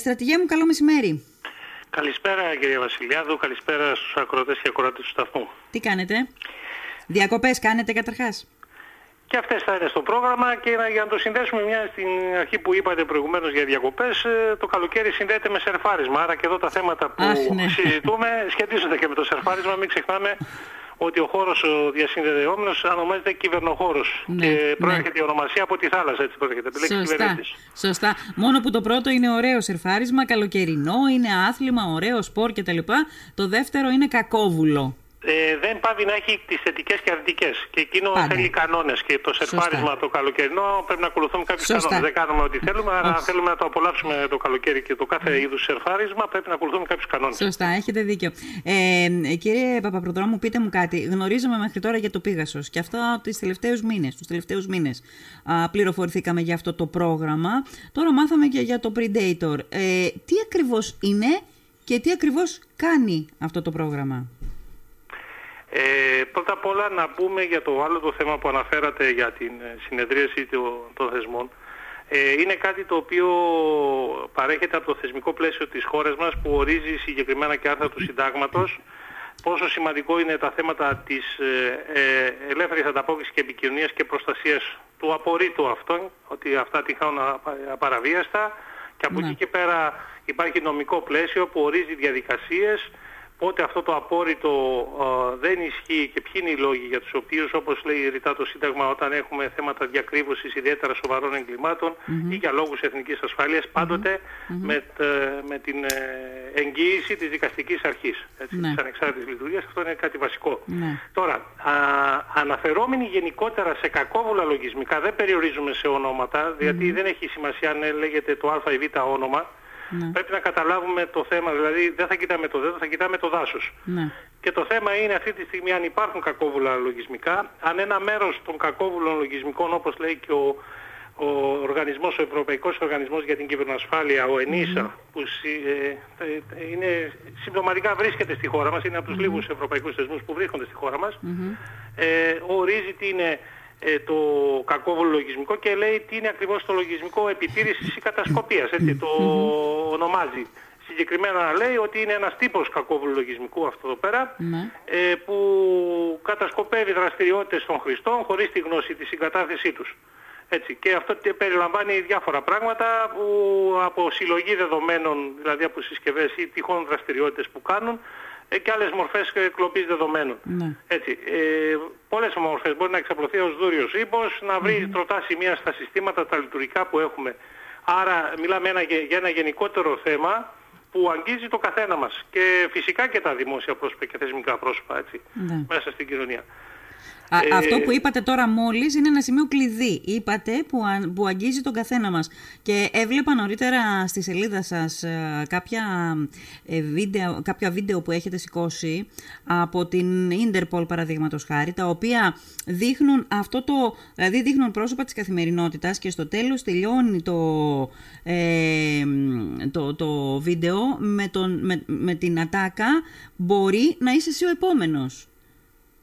Στρατηγέ μου, καλό μεσημέρι. Καλησπέρα κύριε Βασιλιάδου, καλησπέρα στους ακροατές και ακροατές του σταθμού. Τι κάνετε, διακοπές κάνετε καταρχάς; Και αυτές θα είναι στο πρόγραμμα και για να το συνδέσουμε μια στην αρχή που είπατε προηγουμένως για διακοπές, ε, το καλοκαίρι συνδέεται με σερφάρισμα. Άρα και εδώ τα θέματα που Αχ, ναι. συζητούμε σχετίζονται και με το σερφάρισμα. Μην ξεχνάμε ότι ο χώρος ο διασυνδεδεόμενος ονομάζεται κυβερνοχώρος Ναι, και ναι. προέρχεται η ονομασία από τη θάλασσα, έτσι προέρχεται. Επιλέξει Σωστά, κυβερνήτης. σωστά. Μόνο που το πρώτο είναι ωραίο σερφάρισμα, καλοκαιρινό, είναι άθλημα, ωραίο σπορ κτλ. Το δεύτερο είναι κακόβουλο. Ε, δεν πάβει να έχει τις θετικές και αρνητικές. Και εκείνο Πάντα. θέλει κανόνες. Και το σερφάρισμα το καλοκαιρινό πρέπει να ακολουθούμε κάποιους Σωστά. κανόνες. Δεν κάνουμε ό,τι θέλουμε, αλλά αν Όχι. θέλουμε να το απολαύσουμε το καλοκαίρι και το κάθε είδους σερφάρισμα πρέπει να ακολουθούμε κάποιους κανόνες. Σωστά, έχετε δίκιο. Ε, κύριε Παπαπροδρόμου, πείτε μου κάτι. Γνωρίζαμε μέχρι τώρα για το Πίγασος και αυτό τις τελευταίους μήνες, τους τελευταίους μήνες α, πληροφορηθήκαμε για αυτό το πρόγραμμα. Τώρα μάθαμε και για το Predator. Ε, τι ακριβώς είναι και τι ακριβώς κάνει αυτό το πρόγραμμα; Ε, πρώτα απ' όλα να πούμε για το άλλο το θέμα που αναφέρατε για την ε, συνεδρίαση των, των θεσμών. Ε, είναι κάτι το οποίο παρέχεται από το θεσμικό πλαίσιο της χώρας μας που ορίζει συγκεκριμένα και άρθρα του συντάγματος πόσο σημαντικό είναι τα θέματα της ε, ε, ελεύθερης ανταπόκρισης και επικοινωνίας και προστασίας του απορρίτου αυτών, ότι αυτά την χάνουν απα- απαραβίαστα και από Ναι. εκεί και πέρα υπάρχει νομικό πλαίσιο που ορίζει διαδικασίες πότε αυτό το απόρριτο ε, δεν ισχύει και ποιοι είναι οι λόγοι για τους οποίους όπως λέει ρητά το Σύνταγμα όταν έχουμε θέματα διακρύβωσης ιδιαίτερα σοβαρών εγκλημάτων ή για λόγους εθνικής ασφάλειας πάντοτε με, τε- με την ε, εγγύηση της δικαστικής αρχής έτσι, Ναι. της ανεξάρτητης λειτουργίας αυτό είναι κάτι βασικό. Ναι. Τώρα, α, αναφερόμενοι γενικότερα σε κακόβουλα λογισμικά, δεν περιορίζουμε σε ονόματα, γιατί δεν έχει σημασία αν λέγεται το α ή β όνομα. Ναι. Πρέπει να καταλάβουμε το θέμα, δηλαδή δεν θα κοιτάμε το δέντρο, θα κοιτάμε το δάσος. Ναι. Και το θέμα είναι αυτή τη στιγμή αν υπάρχουν κακόβουλα λογισμικά, αν ένα μέρος των κακόβουλων λογισμικών, όπως λέει και ο, ο οργανισμός, ο Ευρωπαϊκός Οργανισμός για την Κυβερνοασφάλεια, ο ΕΝΙΣΑ, που συ- ε, ε, είναι, συμπτωματικά βρίσκεται στη χώρα μας, είναι από τους λίγους ευρωπαϊκούς θεσμούς που βρίσκονται στη χώρα μας, ε, ορίζει τι είναι ε, το κακόβουλο λογισμικό και λέει τι είναι ακριβώς το λογισμικό επιτήρησης ή κατασκοπίας, έτσι το ονομάζει. Συγκεκριμένα λέει ότι είναι ένας τύπος κακόβουλου λογισμικού αυτό εδώ πέρα, Ναι. ε, που κατασκοπεύει δραστηριότητες των χρηστών χωρίς τη γνώση της συγκατάθεσή τους. Έτσι. Και αυτό τε- περιλαμβάνει διάφορα πράγματα που από συλλογή δεδομένων, δηλαδή από συσκευές ή τυχόν δραστηριότητες που κάνουν ε, και άλλες μορφές ε, κλοπής δεδομένων. Ναι. Έτσι, ε, πολλές μορφές μπορεί να εξαπλωθεί ως δούριος ύπος, να βρει τροτά σημεία στα συστήματα τα λειτουργικά που έχουμε. Άρα μιλάμε ένα, γε- για ένα γενικότερο θέμα που αγγίζει το καθένα μας και φυσικά και τα δημόσια πρόσωπα και θεσμικά πρόσωπα έτσι, Ναι. μέσα στην κοινωνία. Α, Ε, Αυτό που είπατε τώρα μόλις είναι ένα σημείο κλειδί. Είπατε που, α- που αγγίζει τον καθένα μας. Και έβλεπα νωρίτερα στη σελίδα σας ε, κάποια, ε, βίντεο, κάποια βίντεο που έχετε σηκώσει από την Interpol παραδείγματος χάρη, τα οποία δείχνουν αυτό το, δηλαδή δείχνουν πρόσωπα της καθημερινότητας και στο τέλος τελειώνει το, ε, το, το βίντεο με, τον, με, με την ατάκα «Μπορεί να είσαι εσύ ο επόμενος».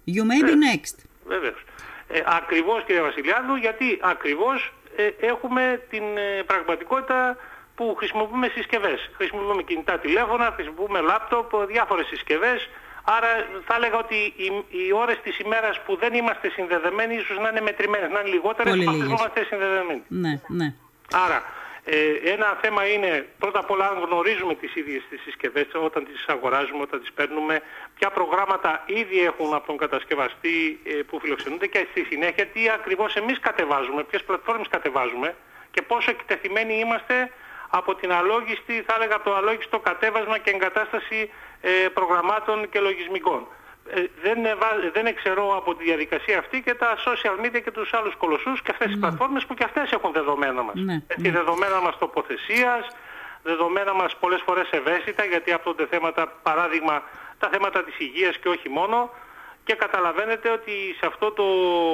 You may be next. Βέβαιως. Ε, ακριβώς κύριε Βασιλιάδου, γιατί ακριβώς ε, έχουμε την ε, πραγματικότητα που χρησιμοποιούμε συσκευές. Χρησιμοποιούμε κινητά τηλέφωνα, χρησιμοποιούμε λάπτοπ, ε, διάφορες συσκευές. Άρα θα έλεγα ότι οι, οι ώρες της ημέρας που δεν είμαστε συνδεδεμένοι ίσως να είναι μετρημένες, να είναι λιγότερες Πολύ από αυτές που λίγες. είμαστε συνδεδεμένοι. Ναι, ναι. Άρα, ε, ένα θέμα είναι πρώτα απ' όλα αν γνωρίζουμε τις ίδιες τις συσκευές όταν τις αγοράζουμε, όταν τις παίρνουμε, ποια προγράμματα ήδη έχουν από τον κατασκευαστή ε, που φιλοξενούνται και στη συνέχεια τι ακριβώς εμείς κατεβάζουμε, ποιες πλατφόρμες κατεβάζουμε και πόσο εκτεθειμένοι είμαστε από την αλόγιστη, θα έλεγα από το αλόγιστο κατέβασμα και εγκατάσταση ε, προγραμμάτων και λογισμικών. Ε, δεν, εβα- δεν εξαιρώ από τη διαδικασία αυτή και τα social media και τους άλλους κολοσσούς και αυτές τις πλατφόρμες που και αυτές έχουν δεδομένα μας. Ναι, Έτσι, δεδομένα μας τοποθεσίας, δεδομένα μας πολλές φορές ευαίσθητα γιατί άπτονται θέματα, παράδειγμα, τα θέματα της υγείας και όχι μόνο και καταλαβαίνετε ότι σε αυτό το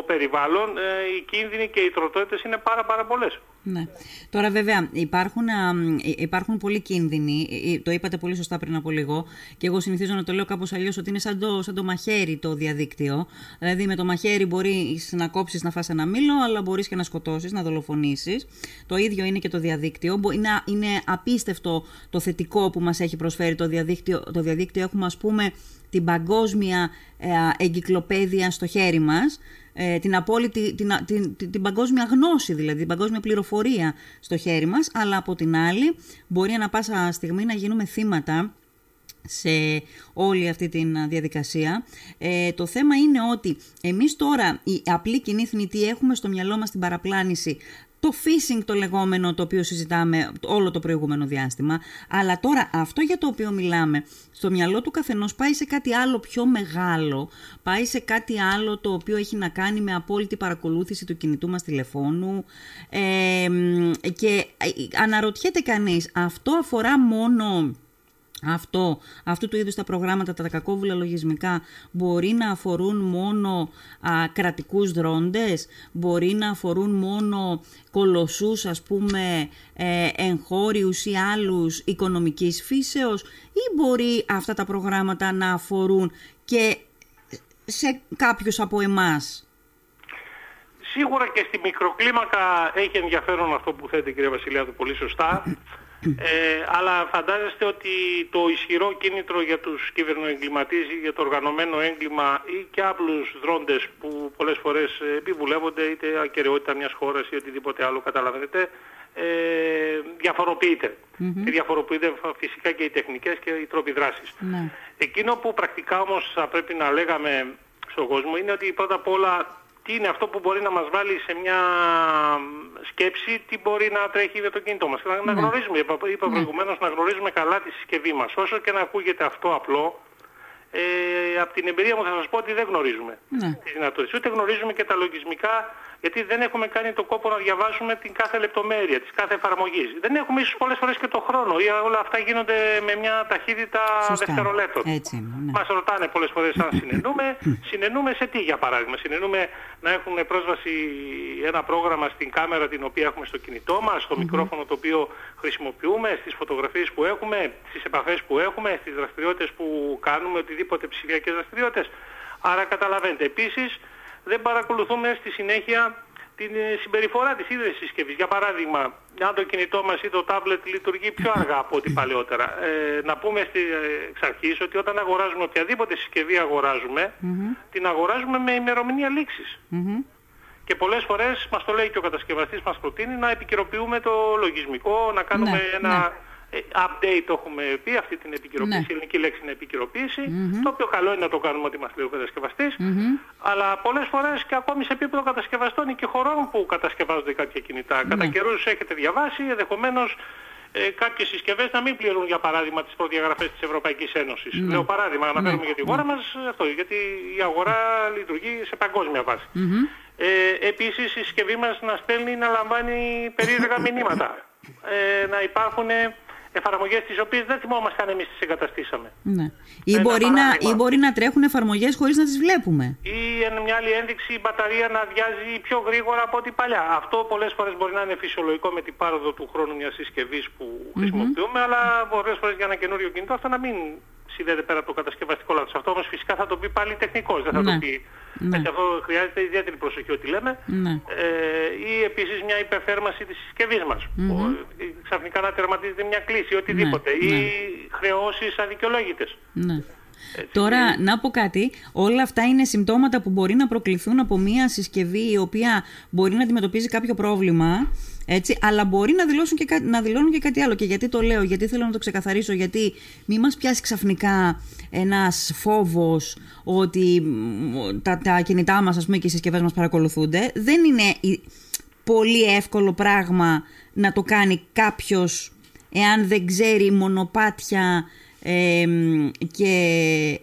περιβάλλον ε, οι κίνδυνοι και οι τροτότητες είναι πάρα πάρα πολλές. Ναι. Τώρα βέβαια υπάρχουν, α, υπάρχουν πολλοί κίνδυνοι, ε, ε, το είπατε πολύ σωστά πριν από λίγο και εγώ συνηθίζω να το λέω κάπως αλλιώς ότι είναι σαν το, σαν το μαχαίρι το διαδίκτυο. Δηλαδή με το μαχαίρι μπορείς να κόψεις να φας ένα μήλο αλλά μπορείς και να σκοτώσεις, να δολοφονήσεις. Το ίδιο είναι και το διαδίκτυο. Είναι, είναι απίστευτο το θετικό που μας έχει προσφέρει το διαδίκτυο. Το διαδίκτυο έχουμε ας πούμε την παγκόσμια ε, εγκυκλοπαίδεια στο χέρι μας ε, την, απόλυτη, την, την, την, παγκόσμια γνώση, δηλαδή την παγκόσμια πληροφορία στο χέρι μας, αλλά από την άλλη μπορεί ανα πάσα στιγμή να γίνουμε θύματα σε όλη αυτή τη διαδικασία. Ε, το θέμα είναι ότι εμείς τώρα οι απλοί κοινοί θνητοί έχουμε στο μυαλό μας την παραπλάνηση το phishing το λεγόμενο το οποίο συζητάμε όλο το προηγούμενο διάστημα, αλλά τώρα αυτό για το οποίο μιλάμε στο μυαλό του καθενός πάει σε κάτι άλλο πιο μεγάλο, πάει σε κάτι άλλο το οποίο έχει να κάνει με απόλυτη παρακολούθηση του κινητού μας τηλεφώνου. Ε, και αναρωτιέται κανείς αυτό αφορά μόνο αυτό, αυτού του είδους τα προγράμματα, τα κακόβουλα λογισμικά μπορεί να αφορούν μόνο α, κρατικούς δρόντες, μπορεί να αφορούν μόνο κολοσσούς ας πούμε ε, εγχώριους ή άλλους οικονομικής φύσεως ή μπορεί αυτά τα προγράμματα να αφορούν και σε κάποιους από εμάς; Σίγουρα και στη μικροκλίμακα έχει ενδιαφέρον αυτό που θέτε κυρία Βασιλιάδου πολύ σωστά. Ε, αλλά φαντάζεστε ότι το ισχυρό κίνητρο για τους κυβερνοεγκληματίες για το οργανωμένο έγκλημα ή και άλλους δρόντες που πολλές φορές επιβουλεύονται είτε ακαιρεότητα μιας χώρας ή οτιδήποτε άλλο καταλαβαίνετε ε, διαφοροποιείται. Και διαφοροποιείται φυσικά και οι τεχνικές και οι τρόποι δράσης. Ναι. Εκείνο που πρακτικά όμως θα πρέπει να λέγαμε στον κόσμο είναι ότι πρώτα απ' όλα τι είναι αυτό που μπορεί να μας βάλει σε μια σκέψη, τι μπορεί να τρέχει με το κινητό μας. Να, ναι. γνωρίζουμε, είπα, είπα ναι. να γνωρίζουμε καλά τη συσκευή μας. Όσο και να ακούγεται αυτό απλό, ε, από την εμπειρία μου θα σας πω ότι δεν γνωρίζουμε ναι. τις δυνατότητες. Ούτε γνωρίζουμε και τα λογισμικά γιατί δεν έχουμε κάνει το κόπο να διαβάσουμε την κάθε λεπτομέρεια της κάθε εφαρμογής. Δεν έχουμε ίσως πολλές φορές και το χρόνο ή όλα αυτά γίνονται με μια ταχύτητα Σωστά. δευτερολέπτων. Έτσι, ναι. Μας ρωτάνε πολλές φορές αν συνενούμε. συνενούμε σε τι για παράδειγμα; Συνενούμε να έχουν πρόσβαση ένα πρόγραμμα στην κάμερα την οποία έχουμε στο κινητό μας, στο μικρόφωνο το οποίο χρησιμοποιούμε, στις φωτογραφίες που έχουμε, στις επαφές που έχουμε, στις δραστηριότητες που κάνουμε, οτιδήποτε ψηφιακές δραστηριότητες. Άρα καταλαβαίνετε. Επίσης, δεν παρακολουθούμε στη συνέχεια την ε, συμπεριφορά της ίδιας συσκευής. Για παράδειγμα, αν το κινητό μας ή το τάμπλετ λειτουργεί πιο αργά από ό,τι παλαιότερα. Ε, να πούμε στη, ε, εξ αρχής ότι όταν αγοράζουμε οποιαδήποτε συσκευή αγοράζουμε, την αγοράζουμε με ημερομηνία Και πολλές φορές μας το λέει και ο κατασκευαστής μας προτείνει να επικαιροποιούμε το λογισμικό, να κάνουμε ναι, ένα... Ναι. Ε, update το έχουμε πει, αυτή την επικαιροποίηση, ναι. η ελληνική λέξη είναι επικαιροποίηση, το οποίο καλό είναι να το κάνουμε ό,τι μας λέει ο κατασκευαστής, αλλά πολλές φορές και ακόμη σε επίπεδο κατασκευαστών και χωρών που κατασκευάζονται κάποια κινητά. Κατά ναι. καιρούς έχετε διαβάσει, ενδεχομένως ε, κάποιες συσκευές να μην πληρούν για παράδειγμα τις προδιαγραφές της Ευρωπαϊκής Ένωσης. Ναι. Λέω παράδειγμα, αναφέρουμε για τη χώρα μας αυτό, γιατί η αγορά λειτουργεί σε παγκόσμια βάση. Ε, επίσης η συσκευή μας να στέλνει να λαμβάνει περίεργα μηνύματα. Ε, να υπάρχουν εφαρμογές τις οποίες δεν θυμόμαστε αν εμείς τις εγκαταστήσαμε. Ναι. Ή, μπορεί να, ή μπορεί να τρέχουν εφαρμογές χωρίς να τις βλέπουμε. Ή μια άλλη ένδειξη η μπαταρία να αδειάζει πιο γρήγορα από ό,τι παλιά. Αυτό πολλές φορές μπορεί να είναι φυσιολογικό με την πάροδο του χρόνου μιας συσκευής που χρησιμοποιούμε, αλλά πολλές φορές για ένα καινούριο κινητό αυτό να μην συνδέεται πέρα από το κατασκευαστικό λάθος. Αυτό όμως φυσικά θα το πει πάλι τεχνικός, δεν θα το ναι. πει. Ναι. αυτό χρειάζεται ιδιαίτερη προσοχή ό,τι λέμε. Ναι. Ε, ή επίσης μια υπερθέρμανση της συσκευής μας. Mm-hmm. Ξαφνικά να τερματίζεται μια κλίση, οτιδήποτε. Ναι. Ή ναι. χρεώσεις αδικαιολόγητες. Ναι. Τώρα, να πω κάτι. Όλα αυτά είναι συμπτώματα που μπορεί να προκληθούν από μια συσκευή η οποία μπορεί να αντιμετωπίζει κάποιο πρόβλημα έτσι, αλλά μπορεί να, δηλώσουν και, να δηλώνουν και κάτι άλλο. Και γιατί το λέω, γιατί θέλω να το ξεκαθαρίσω, γιατί μη μας πιάσει ξαφνικά ένας φόβος ότι τα, τα κινητά μας ας πούμε, και οι συσκευές μας παρακολουθούνται. Δεν είναι πολύ εύκολο πράγμα να το κάνει κάποιος εάν δεν ξέρει μονοπάτια ε, και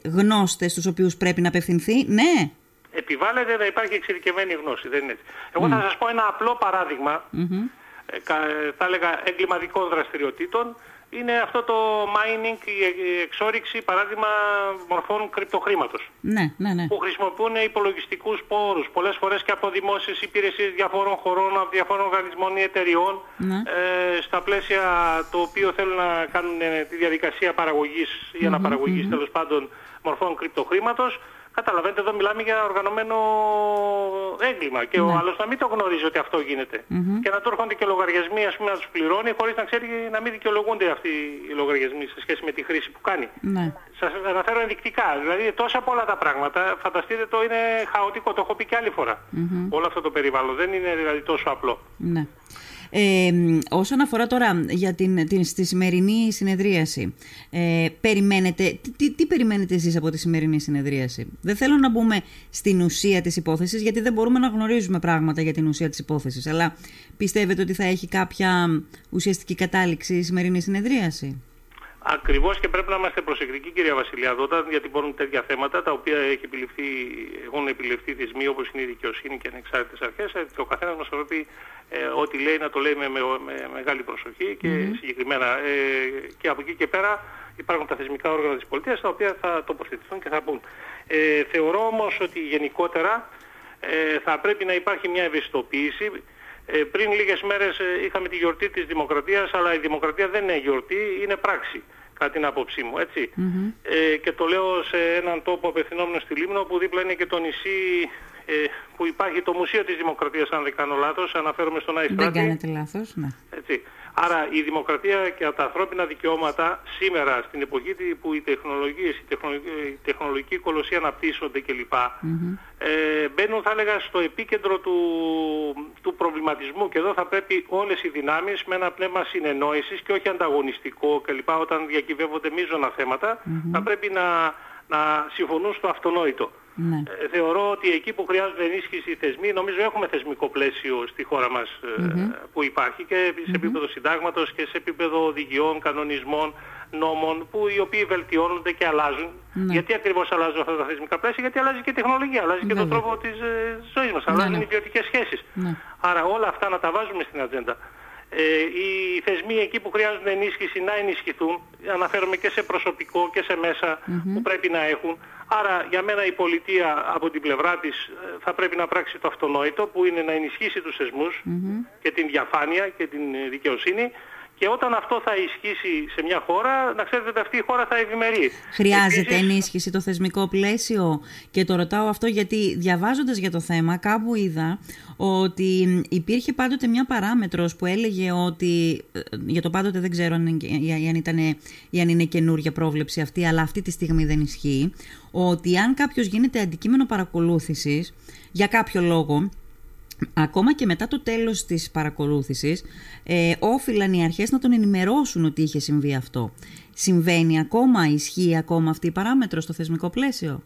γνώστες στους οποίους πρέπει να απευθυνθεί. Ναι επιβάλλεται να υπάρχει εξειδικευμένη γνώση. Δεν είναι έτσι. Εγώ θα σας πω ένα απλό παράδειγμα, mm-hmm. θα έλεγα εγκληματικών δραστηριοτήτων, είναι αυτό το mining, η εξόριξη, παράδειγμα, μορφών κρυπτοχρήματος. Ναι, ναι, ναι. Που χρησιμοποιούν υπολογιστικούς πόρους, πολλές φορές και από δημόσιες υπηρεσίες διαφόρων χωρών, από διαφόρων οργανισμών ή εταιριών, Ναι. ε, στα πλαίσια το οποίο θέλουν να κάνουν ε, τη διαδικασία παραγωγής ή αναπαραγωγής τέλος πάντων μορφών κρυπτοχρήματος. Καταλαβαίνετε, εδώ μιλάμε για οργανωμένο έγκλημα και Ναι. ο άλλος να μην το γνωρίζει ότι αυτό γίνεται. Και να του έρχονται και λογαριασμοί ας πούμε, να τους πληρώνει χωρίς να ξέρει να μην δικαιολογούνται αυτοί οι λογαριασμοί σε σχέση με τη χρήση που κάνει. ναι. Σας αναφέρω ενδεικτικά. Δηλαδή τόσα πολλά τα πράγματα. Φανταστείτε το είναι χαοτικό. Το έχω πει και άλλη φορά. Όλο αυτό το περιβάλλον. Δεν είναι δηλαδή τόσο απλό. Ναι. Ε, μ, όσον αφορά τώρα για την, την, στη σημερινή συνεδρίαση, ε, περιμένετε, τι, τι, τι περιμένετε εσείς από τη σημερινή συνεδρίαση; Δεν θέλω να μπούμε στην ουσία της υπόθεσης, γιατί δεν μπορούμε να γνωρίζουμε πράγματα για την ουσία της υπόθεσης, αλλά πιστεύετε ότι θα έχει κάποια ουσιαστική κατάληξη η σημερινή συνεδρίαση; Ακριβώς και πρέπει να είμαστε προσεκτικοί κυρία Βασιλιάδου όταν διατυπώνουν τέτοια θέματα τα οποία έχει επιληφθεί, έχουν επιληφθεί θεσμοί όπως είναι η δικαιοσύνη και ανεξάρτητες αρχές ε, και ο καθένας μας πρέπει ε, ό,τι λέει να το λέει με, με, με μεγάλη προσοχή και συγκεκριμένα. Ε, και από εκεί και πέρα υπάρχουν τα θεσμικά όργανα της πολιτείας τα οποία θα τοποθετηθούν και θα πούν. Ε, θεωρώ όμως ότι γενικότερα ε, θα πρέπει να υπάρχει μια ευαισθητοποίηση ε, πριν λίγες μέρες ε, είχαμε τη γιορτή της δημοκρατίας, αλλά η δημοκρατία δεν είναι γιορτή, είναι πράξη, κατά την άποψή μου, έτσι. Ε, και το λέω σε έναν τόπο απευθυνόμενο στη Λίμνο, που δίπλα είναι και το νησί ε, που υπάρχει το Μουσείο της Δημοκρατίας, αν δεν κάνω λάθος, αναφέρομαι στον Δεν Αϊστράτη. κάνετε λάθος, ναι. Έτσι. Άρα η δημοκρατία και τα ανθρώπινα δικαιώματα σήμερα στην εποχή τη- που οι τεχνολογίες, η τεχνολογική, η τεχνολογική κολοσσία αναπτύσσονται κλπ. Ε, μπαίνουν θα έλεγα στο επίκεντρο του, του προβληματισμού και εδώ θα πρέπει όλες οι δυνάμεις με ένα πνεύμα συνεννόησης και όχι ανταγωνιστικό κλπ. όταν διακυβεύονται μείζωνα θέματα θα πρέπει να, να συμφωνούν στο αυτονόητο. Ναι. Ε, θεωρώ ότι εκεί που χρειάζονται ενίσχυση οι θεσμοί, νομίζω έχουμε θεσμικό πλαίσιο στη χώρα μας ε, που υπάρχει και σε επίπεδο συντάγματος και σε επίπεδο οδηγιών, κανονισμών, νόμων που οι οποίοι βελτιώνονται και αλλάζουν. Γιατί ακριβώς αλλάζουν αυτά τα θεσμικά πλαίσια, γιατί αλλάζει και η τεχνολογία, αλλάζει και τον Βέβαια. τρόπο της ε, ζωής μας, αλλάζουν ναι. οι ιδιωτικές σχέσεις. Ναι. Άρα όλα αυτά να τα βάζουμε στην ατζέντα. Ε, οι θεσμοί εκεί που χρειάζονται ενίσχυση να ενισχυθούν, αναφέρομαι και σε προσωπικό και σε μέσα που πρέπει να έχουν. Άρα για μένα η πολιτεία από την πλευρά της ε, θα πρέπει να πράξει το αυτονόητο που είναι να ενισχύσει τους θεσμούς και την διαφάνεια και την ε, δικαιοσύνη και όταν αυτό θα ισχύσει σε μια χώρα, να ξέρετε ότι αυτή η χώρα θα ευημερεί. Χρειάζεται Επίσης, ενίσχυση το θεσμικό πλαίσιο και το ρωτάω αυτό γιατί διαβάζοντας για το θέμα κάπου είδα ότι υπήρχε πάντοτε μια παράμετρος που έλεγε ότι, ε, για το πάντοτε δεν ξέρω αν είναι, αν ήταν, ή αν είναι καινούργια πρόβλεψη αυτή, αλλά αυτή τη στιγμή δεν ισχύει, ότι αν κάποιος γίνεται αντικείμενο παρακολούθησης για κάποιο λόγο, Ακόμα και μετά το τέλος της παρακολούθησης, ε, όφυλαν οι αρχές να τον ενημερώσουν ότι είχε συμβεί αυτό. Συμβαίνει ακόμα, ισχύει ακόμα αυτή η παράμετρο στο θεσμικό πλαίσιο;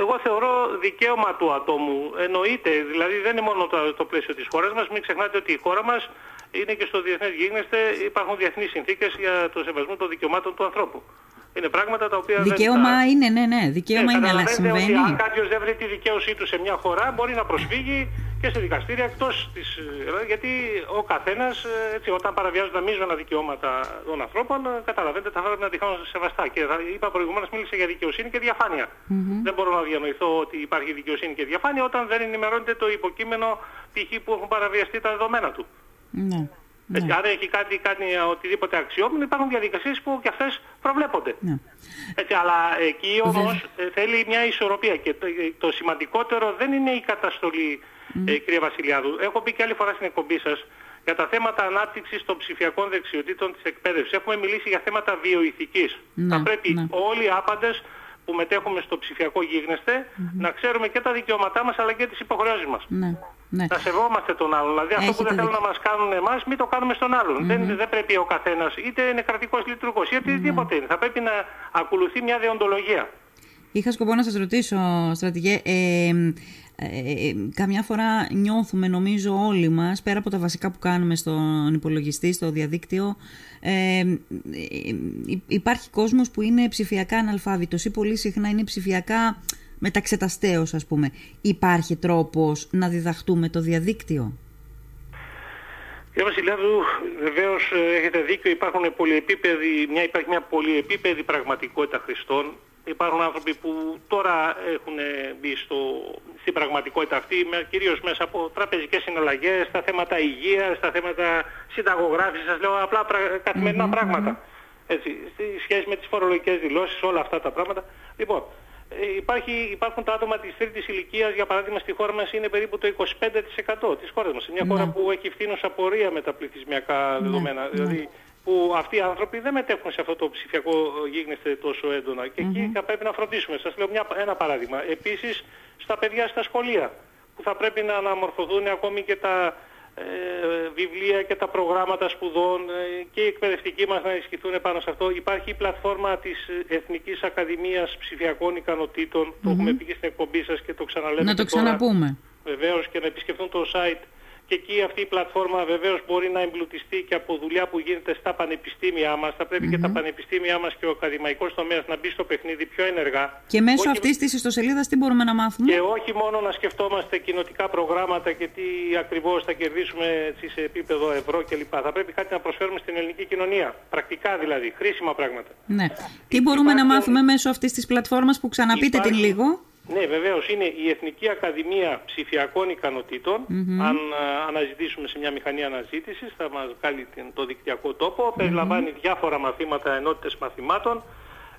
Εγώ θεωρώ δικαίωμα του ατόμου. Εννοείται, δηλαδή δεν είναι μόνο το, το πλαίσιο της χώρας μας. Μην ξεχνάτε ότι η χώρα μας είναι και στο διεθνές γίγνεσθε, υπάρχουν διεθνείς συνθήκες για το σεβασμό των δικαιωμάτων του ανθρώπου. Είναι πράγματα τα οποία Δικαίωμα δεν τα... είναι, ναι, ναι, δικαίωμα Ε, είναι, αλλά καταλαβαίνετε συμβαίνει. Ότι αν κάποιος δεν βρει τη δικαίωσή του σε μια χώρα μπορεί να προσφύγει και σε δικαστήρια εκτός της Ελλάδα γιατί ο καθένας ε, έτσι, όταν παραβιάζουν τα μείζωνα δικαιώματα των ανθρώπων ε, καταλαβαίνετε θα πρέπει να τη κάνουν σεβαστά και θα- είπα προηγουμένως μίλησα για δικαιοσύνη και διαφάνεια. Δεν μπορώ να διανοηθώ ότι υπάρχει δικαιοσύνη και διαφάνεια όταν δεν ενημερώνεται το υποκείμενο π.χ. που έχουν παραβιαστεί τα δεδομένα του. Ναι, Έτσι, αν έχει κάτι, κάνει οτιδήποτε αξιόμενο υπάρχουν διαδικασίες που και αυτές προβλέπονται. ναι. Έτσι, αλλά εκεί όμως ε, θέλει μια ισορροπία και το, ε, το σημαντικότερο δεν είναι η καταστολή, ε, κυρία Βασιλιάδου. Έχω πει και άλλη φορά στην εκπομπή σας για τα θέματα ανάπτυξης των ψηφιακών δεξιοτήτων της εκπαίδευσης. Έχουμε μιλήσει για θέματα βιοειθικής. Ναι, Θα πρέπει ναι. όλοι οι άπαντες που μετέχουμε στο ψηφιακό γίγνεσθε να ξέρουμε και τα δικαιώματά μας αλλά και τις υποχρεώσεις μας. ναι, ναι. Να σεβόμαστε τον άλλον. Δηλαδή αυτό που Έχετε δεν θέλουν δίκιο. να μας κάνουν εμάς, μην το κάνουμε στον άλλον. Δεν, δεν πρέπει ο καθένας, είτε είναι κρατικός λειτουργός, είτε οτιδήποτε είναι. Θα πρέπει να ακολουθεί μια δεοντολογία. Είχα σκοπό να σας ρωτήσω, στρατηγέ, ε, ε, καμιά φορά νιώθουμε νομίζω όλοι μας, πέρα από τα βασικά που κάνουμε στον υπολογιστή, στο διαδίκτυο, ε, ε, υπάρχει κόσμος που είναι ψηφιακά αναλφάβητος ή πολύ συχνά είναι ψηφιακά μεταξεταστέως ας πούμε. Υπάρχει τρόπος να διδαχτούμε το διαδίκτυο; Κύριε Βασιλιάδου, βεβαίως έχετε δίκιο. Υπάρχουν μια, υπάρχει μια πολυεπίπεδη πραγματικότητα χρηστών. Υπάρχουν άνθρωποι που τώρα έχουν μπει στο, στην πραγματικότητα αυτή, κυρίως μέσα από τραπεζικές συναλλαγές, στα θέματα υγείας, στα θέματα συνταγογράφησης, σας λέω απλά καθημερινα πράγματα. Έτσι, στη σχέση με τις φορολογικές δηλώσεις, όλα αυτά τα πράγματα. Λοιπόν, ε, υπάρχει, υπάρχουν τα άτομα της τρίτης ηλικίας, για παράδειγμα στη χώρα μας είναι περίπου το 25% της χώρας μας. μια χώρα ναι. που έχει φθήνουσα πορεία με τα πληθυσμιακά ναι, δεδομένα. Ναι. Δηλαδή που αυτοί οι άνθρωποι δεν μετέχουν σε αυτό το ψηφιακό γίγνεσθε τόσο έντονα. Και εκεί θα πρέπει να φροντίσουμε. Σας λέω μια, ένα παράδειγμα. Επίσης στα παιδιά στα σχολεία που θα πρέπει να αναμορφωθούν ακόμη και τα ε, βιβλία και τα προγράμματα σπουδών ε, και οι εκπαιδευτικοί μας να ισχυθούν πάνω σε αυτό. Υπάρχει η πλατφόρμα της Εθνικής Ακαδημίας Ψηφιακών Ικανοτήτων. Το έχουμε πει και στην εκπομπή σας και το ξαναλέμε. Να το ξαναπούμε. Βεβαίως και να επισκεφθούν το site και εκεί αυτή η πλατφόρμα βεβαίως μπορεί να εμπλουτιστεί και από δουλειά που γίνεται στα πανεπιστήμια μας. Θα πρεπει και τα πανεπιστήμια μας και ο ακαδημαϊκός τομέας να μπει στο παιχνίδι πιο ενεργά. Και μέσω όχι... αυτής της ιστοσελίδας τι μπορούμε να μάθουμε; Και όχι μόνο να σκεφτόμαστε κοινοτικά προγράμματα και τι ακριβώς θα κερδίσουμε σε επίπεδο ευρώ κλπ. Θα πρέπει κάτι να προσφέρουμε στην ελληνική κοινωνία. Πρακτικά δηλαδή, χρήσιμα πράγματα. Ναι. Τι μπορούμε να μάθουμε μέσω αυτής της πλατφόρμας που ξαναπείτε την λίγο; Ναι, βεβαίως είναι η Εθνική Ακαδημία Ψηφιακών Αν αναζητήσουμε σε μια μηχανή αναζήτησης θα μας βγάλει το δικτυακό τόπο. Περιλαμβάνει διάφορα μαθήματα, ενότητες μαθημάτων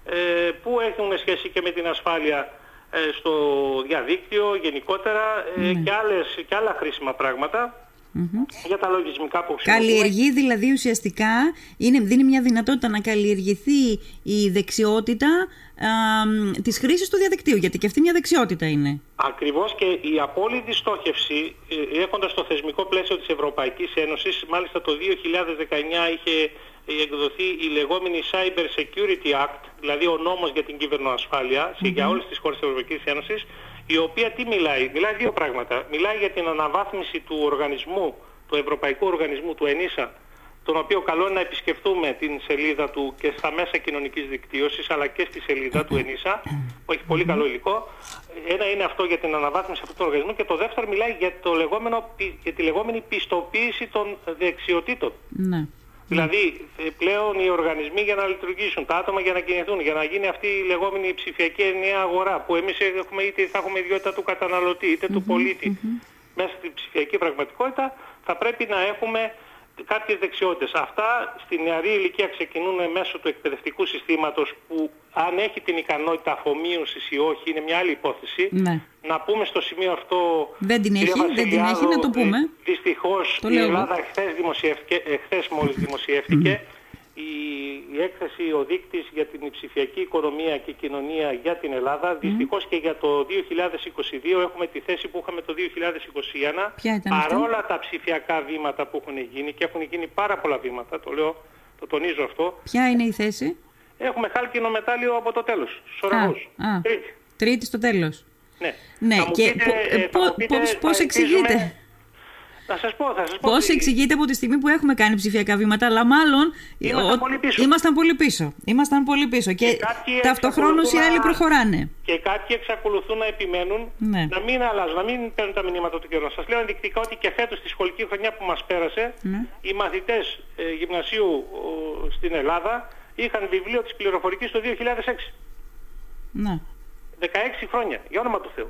ε, που έχουν σχέση και με την ασφάλεια ε, στο διαδίκτυο γενικότερα ε, και, άλλες, και άλλα χρήσιμα πράγματα. Για τα λογισμικά που χρησιμοποιούμε. Καλλιεργεί δηλαδή ουσιαστικά, είναι, δίνει μια δυνατότητα να καλλιεργηθεί η δεξιότητα α, της χρήσης του διαδικτύου, γιατί και αυτή μια δεξιότητα είναι. Ακριβώς και η απόλυτη στόχευση, ε, έχοντας το θεσμικό πλαίσιο της Ευρωπαϊκής Ένωσης, μάλιστα το 2019 είχε εκδοθεί η λεγόμενη Cyber Security Act, δηλαδή ο νόμος για την κυβερνοασφάλεια mm-hmm. για όλες τις χώρες της Ευρωπαϊκής Ένωσης, η οποία τι μιλάει. Μιλάει δύο πράγματα. Μιλάει για την αναβάθμιση του οργανισμού, του Ευρωπαϊκού Οργανισμού, του ΕΝΙΣΑ, τον οποίο καλό είναι να επισκεφτούμε την σελίδα του και στα μέσα κοινωνικής δικτύωσης, αλλά και στη σελίδα του ΕΝΙΣΑ, που έχει πολύ καλό υλικό. Ένα είναι αυτό για την αναβάθμιση αυτού του οργανισμού και το δεύτερο μιλάει για, το λεγόμενο, για τη λεγόμενη πιστοποίηση των δεξιοτήτων. Ναι. Δηλαδή ε, πλέον οι οργανισμοί για να λειτουργήσουν, τα άτομα για να κινηθούν, για να γίνει αυτή η λεγόμενη ψηφιακή ενιαία αγορά που εμείς έχουμε είτε θα έχουμε ιδιότητα του καταναλωτή είτε του πολιτη μέσα στην ψηφιακή πραγματικότητα θα πρέπει να έχουμε κάποιες δεξιότητες. Αυτά στη νεαρή ηλικία ξεκινούν μέσω του εκπαιδευτικού συστήματος που αν έχει την ικανότητα αφομοίωσης ή όχι είναι μια άλλη υπόθεση. Ναι. Να πούμε στο σημείο αυτό... Δεν την έχει, δεν την έχει, να το πούμε. Δυστυχώς η Ελλάδα εχθές, δημοσιεύτηκε, εχθές μόλις δημοσιεύτηκε η, έκθεση, ο δείκτης για την ψηφιακή οικονομία και κοινωνία για την Ελλάδα. Mm. Δυστυχώς και για το 2022 έχουμε τη θέση που είχαμε το 2021. Παρόλα τα ψηφιακά βήματα που έχουν γίνει και έχουν γίνει πάρα πολλά βήματα, το λέω, το τονίζω αυτό. Ποια είναι η θέση; Έχουμε χάλκινο μετάλλιο από το τέλος. Σωραγός. Τρίτη. Τρίτη στο τέλος. Ναι. Ναι, και πώς εξηγείτε; Θα σας πω, θα σας πω. Πώς εξηγείται από τη στιγμή που έχουμε κάνει ψηφιακά βήματα, αλλά μάλλον ήμασταν, ο... πολύ, πίσω. ήμασταν πολύ πίσω. Ήμασταν πολύ πίσω. Και, και ταυτοχρόνως οι άλλοι προχωράνε. Και κάποιοι εξακολουθούν να επιμένουν ναι. να μην αλλάζουν, να μην παίρνουν τα μηνύματα του καιρού. Σας λέω ενδεικτικά ότι και φέτος στη σχολική χρονιά που μας πέρασε, ναι. οι μαθητές ε, γυμνασίου στην Ελλάδα είχαν βιβλίο της πληροφορικής το 2006. Ναι. 16 χρόνια, για όνομα του Θεού.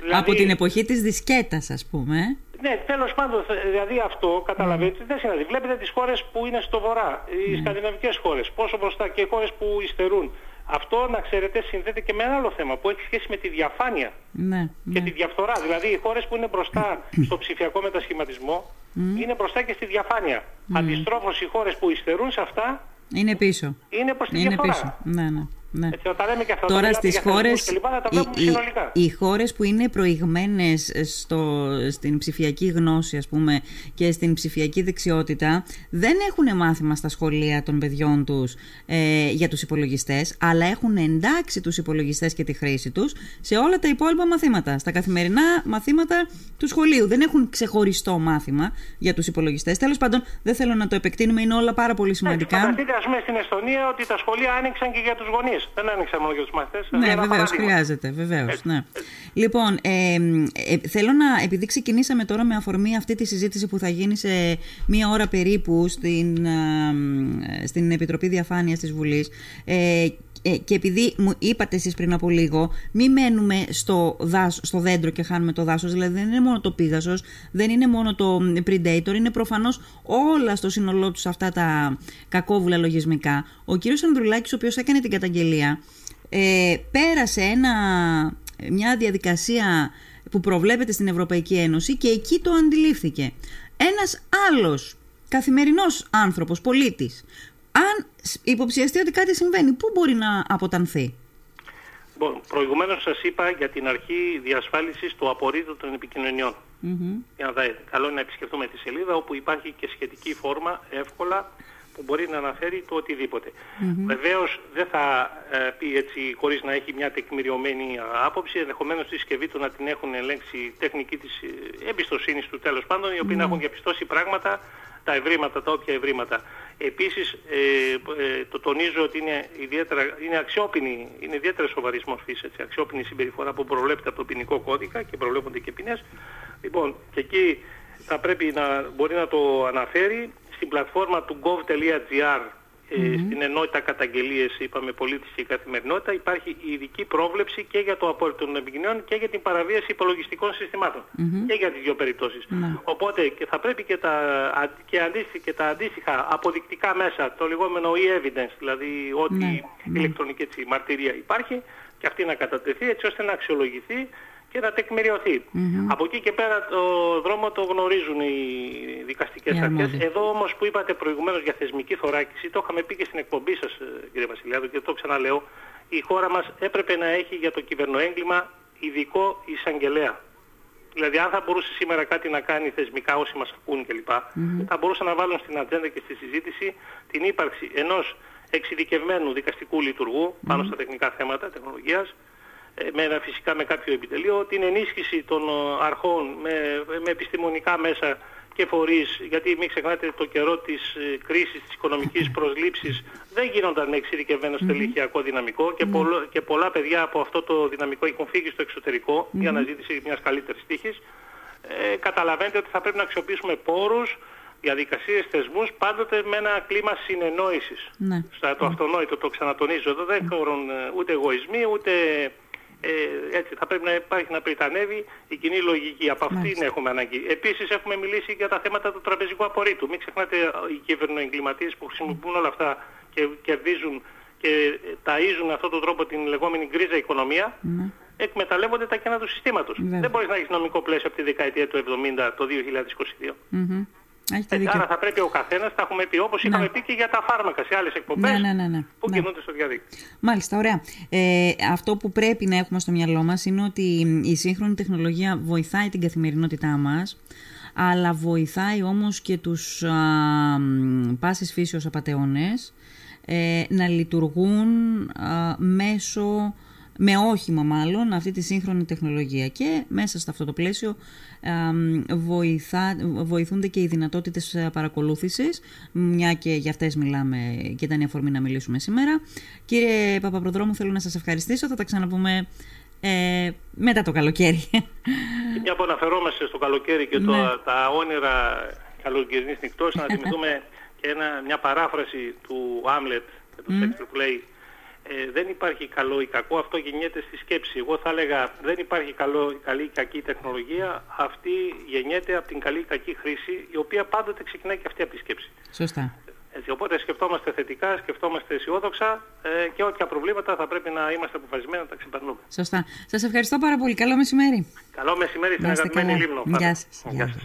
Δηλαδή... Από την εποχή της δισκέτας ας πούμε. Ναι, τέλος πάντων, δηλαδή αυτό καταλαβαίνετε, mm. δεν συναντεί. Βλέπετε τις χώρες που είναι στο βορρά, οι mm. σκανδιναβικές χώρες, πόσο μπροστά και χώρες που υστερούν. Αυτό, να ξέρετε, συνδέεται και με ένα άλλο θέμα που έχει σχέση με τη διαφάνεια ναι, και ναι. τη διαφθορά. Δηλαδή, οι χώρες που είναι μπροστά στο ψηφιακό μετασχηματισμό mm. είναι μπροστά και στη διαφάνεια. Mm. Αντιστρόφως, οι χώρες που υστερούν σε αυτά είναι πίσω. Είναι προς τη είναι διαφορά. Πίσω. Ναι, ναι. Ναι. Έτσι, όταν λέμε και αυτά, Τώρα στις χώρες, οι, οι, οι, χώρες που είναι προηγμένες στο, στην ψηφιακή γνώση ας πούμε και στην ψηφιακή δεξιότητα δεν έχουν μάθημα στα σχολεία των παιδιών τους ε, για τους υπολογιστές αλλά έχουν εντάξει τους υπολογιστές και τη χρήση τους σε όλα τα υπόλοιπα μαθήματα, στα καθημερινά μαθήματα του σχολείου. Δεν έχουν ξεχωριστό μάθημα για τους υπολογιστές. Τέλος πάντων δεν θέλω να το επεκτείνουμε, είναι όλα πάρα πολύ σημαντικά. Φανταστείτε ας πούμε στην Εστονία ότι τα σχολεία άνοιξαν και για τους γονείς. Εμείς. Δεν άνοιξα μόνο για τους μαθητές. Ναι, βεβαίως, χρειάζεται. Βεβαίως, ναι. Λοιπόν, ε, ε, θέλω να, επειδή ξεκινήσαμε τώρα με αφορμή αυτή τη συζήτηση που θα γίνει σε μία ώρα περίπου στην, ε, στην Επιτροπή Διαφάνειας της Βουλής ε, ε, και επειδή μου είπατε εσείς πριν από λίγο, μην μένουμε στο, δάσο, στο δέντρο και χάνουμε το δάσος, δηλαδή δεν είναι μόνο το πίγασος, δεν είναι μόνο το Predator, είναι προφανώς όλα στο σύνολό τους αυτά τα κακόβουλα λογισμικά. Ο κύριος Ανδρουλάκης, ο οποίος έκανε την καταγγελία, ε, πέρασε ένα, μια διαδικασία που προβλέπεται στην Ευρωπαϊκή Ένωση και εκεί το αντιλήφθηκε. Ένας άλλος καθημερινός άνθρωπος, πολίτης, αν υποψιαστεί ότι κάτι συμβαίνει, πού μπορεί να αποτανθεί; Λοιπόν, προηγουμένως σας είπα για την αρχή διασφάλισης του απορρίτου των επικοινωνιών. Για να δείτε, καλό είναι να επισκεφτούμε τη σελίδα όπου υπάρχει και σχετική φόρμα εύκολα που μπορεί να αναφέρει το οτιδήποτε. Mm-hmm. Βεβαίως δεν θα ε, πει έτσι χωρίς να έχει μια τεκμηριωμένη άποψη, ενδεχομένως τη συσκευή του να την έχουν ελέγξει τεχνική της ε, εμπιστοσύνης του τέλος πάντων, οι οποίοι να έχουν διαπιστώσει πράγματα τα ευρήματα, τα όποια ευρήματα. Επίσης, ε, ε, το τονίζω ότι είναι, ιδιαίτερα, είναι αξιόπινη, είναι ιδιαίτερα σοβαρής μορφής, έτσι, αξιόπινη συμπεριφορά που προβλέπεται από το ποινικό κώδικα και προβλέπονται και ποινές. Λοιπόν, και εκεί θα πρέπει να μπορεί να το αναφέρει στην πλατφόρμα του gov.gr mm στην ενότητα καταγγελίες, είπαμε πολίτης και καθημερινότητα, υπάρχει ειδική πρόβλεψη και για το απόρριτο των επικοινωνιών και για την παραβίαση υπολογιστικών και για τις δύο περιπτώσεις. Ναι. Οπότε και θα πρέπει και τα, και, αντίστοιχα, και τα αντίστοιχα αποδεικτικά μέσα, το λεγόμενο e-evidence, δηλαδή ό,τι ναι. ηλεκτρονική έτσι, μαρτυρία υπάρχει, και αυτή να κατατεθεί έτσι ώστε να αξιολογηθεί και να τεκμηριωθει Από εκεί και πέρα το δρόμο το γνωρίζουν οι δικαστικές yeah, αρχές. Εδώ όμως που είπατε προηγουμένως για θεσμική θωράκιση, το είχαμε πει και στην εκπομπή σας ε, κύριε Βασιλιάδου και το ξαναλέω, η χώρα μας έπρεπε να έχει για το κυβερνοέγκλημα ειδικό εισαγγελέα. Δηλαδή αν θα μπορούσε σήμερα κάτι να κάνει θεσμικά όσοι μας ακούν κλπ. Θα μπορούσαν να βάλουν στην ατζέντα και στη συζήτηση την ύπαρξη ενός εξειδικευμένου δικαστικού λειτουργού πάνω στα τεχνικά θέματα τεχνολογίας, ε, με, φυσικά με κάποιο επιτελείο, την ενίσχυση των ε, αρχών με, με επιστημονικά μέσα και φορείς, γιατί μην ξεχνάτε το καιρό της ε, κρίσης, της οικονομικής προσλήψης, δεν γίνονταν με εξειδικευμένο στελεχειακό δυναμικό και, πολλο, και πολλά παιδιά από αυτό το δυναμικό έχουν φύγει στο εξωτερικό για αναζήτηση μιας καλύτερης τύχης. Ε, καταλαβαίνετε ότι θα πρέπει να αξιοποιήσουμε πόρους, διαδικασίες, θεσμούς, πάντοτε με ένα κλίμα συνεννόησης. Ναι. Στα, το αυτονόητο, το ξανατονίζω εδώ, δεν χωρούν ούτε εγωισμοί, ούτε ε, έτσι θα πρέπει να υπάρχει να πριτανεύει η κοινή λογική. Από αυτήν έχουμε ανάγκη. Επίσης έχουμε μιλήσει για τα θέματα του τραπεζικού απορρίτου. Μην ξεχνάτε οι κυβερνοεγκληματίες που χρησιμοποιούν όλα αυτά και κερδίζουν και ταΐζουν αυτόν τον τρόπο την λεγόμενη γκρίζα οικονομία, ναι. εκμεταλλεύονται τα κένα του συστήματος. Δεν μπορείς να έχεις νομικό πλαίσιο από τη δεκαετία του 70 το 2022. Mm-hmm. Ε, άρα θα πρέπει ο καθένας, τα έχουμε πει όπως ναι. είχαμε πει και για τα φάρμακα σε άλλες εκπομπές ναι, ναι, ναι, ναι, που κινούνται στο διαδίκτυο. Μάλιστα, ωραία. Ε, αυτό που πρέπει να έχουμε στο μυαλό μας είναι ότι η σύγχρονη τεχνολογία βοηθάει την καθημερινότητά μας, αλλά βοηθάει όμως και τους α, πάσης φύσεως απαταιώνες ε, να λειτουργούν μέσω με όχημα μάλλον αυτή τη σύγχρονη τεχνολογία και μέσα σε αυτό το πλαίσιο βοηθά, βοηθούνται και οι δυνατότητες ε, παρακολούθησης μια και για αυτές μιλάμε και ήταν η αφορμή να μιλήσουμε σήμερα. Κύριε Παπαπροδρόμου θέλω να σας ευχαριστήσω, θα τα ξαναπούμε ε, μετά το καλοκαίρι. Μια που αναφερόμαστε στο καλοκαίρι και το, ναι. τα όνειρα καλοκαιρινής νυχτός να θυμηθούμε και ένα, μια παράφραση του Άμλετ του mm. που λέει ε, δεν υπάρχει καλό ή κακό, αυτό γεννιέται στη σκέψη. Εγώ θα έλεγα δεν υπάρχει καλό, καλή ή κακή τεχνολογία, αυτή γεννιέται από την καλή ή κακή χρήση, η οποία πάντοτε ξεκινάει και αυτή από τη σκέψη. Σωστά. Έτσι, οπότε σκεφτόμαστε θετικά, σκεφτόμαστε αισιόδοξα ε, και όποια προβλήματα θα πρέπει να είμαστε αποφασισμένοι να τα ξεπερνούμε. Σωστά. Σας ευχαριστώ πάρα πολύ. Καλό μεσημέρι. Καλό μεσημέρι στην αγαπημένη Λίμνο. Γεια σας. Γεια σας.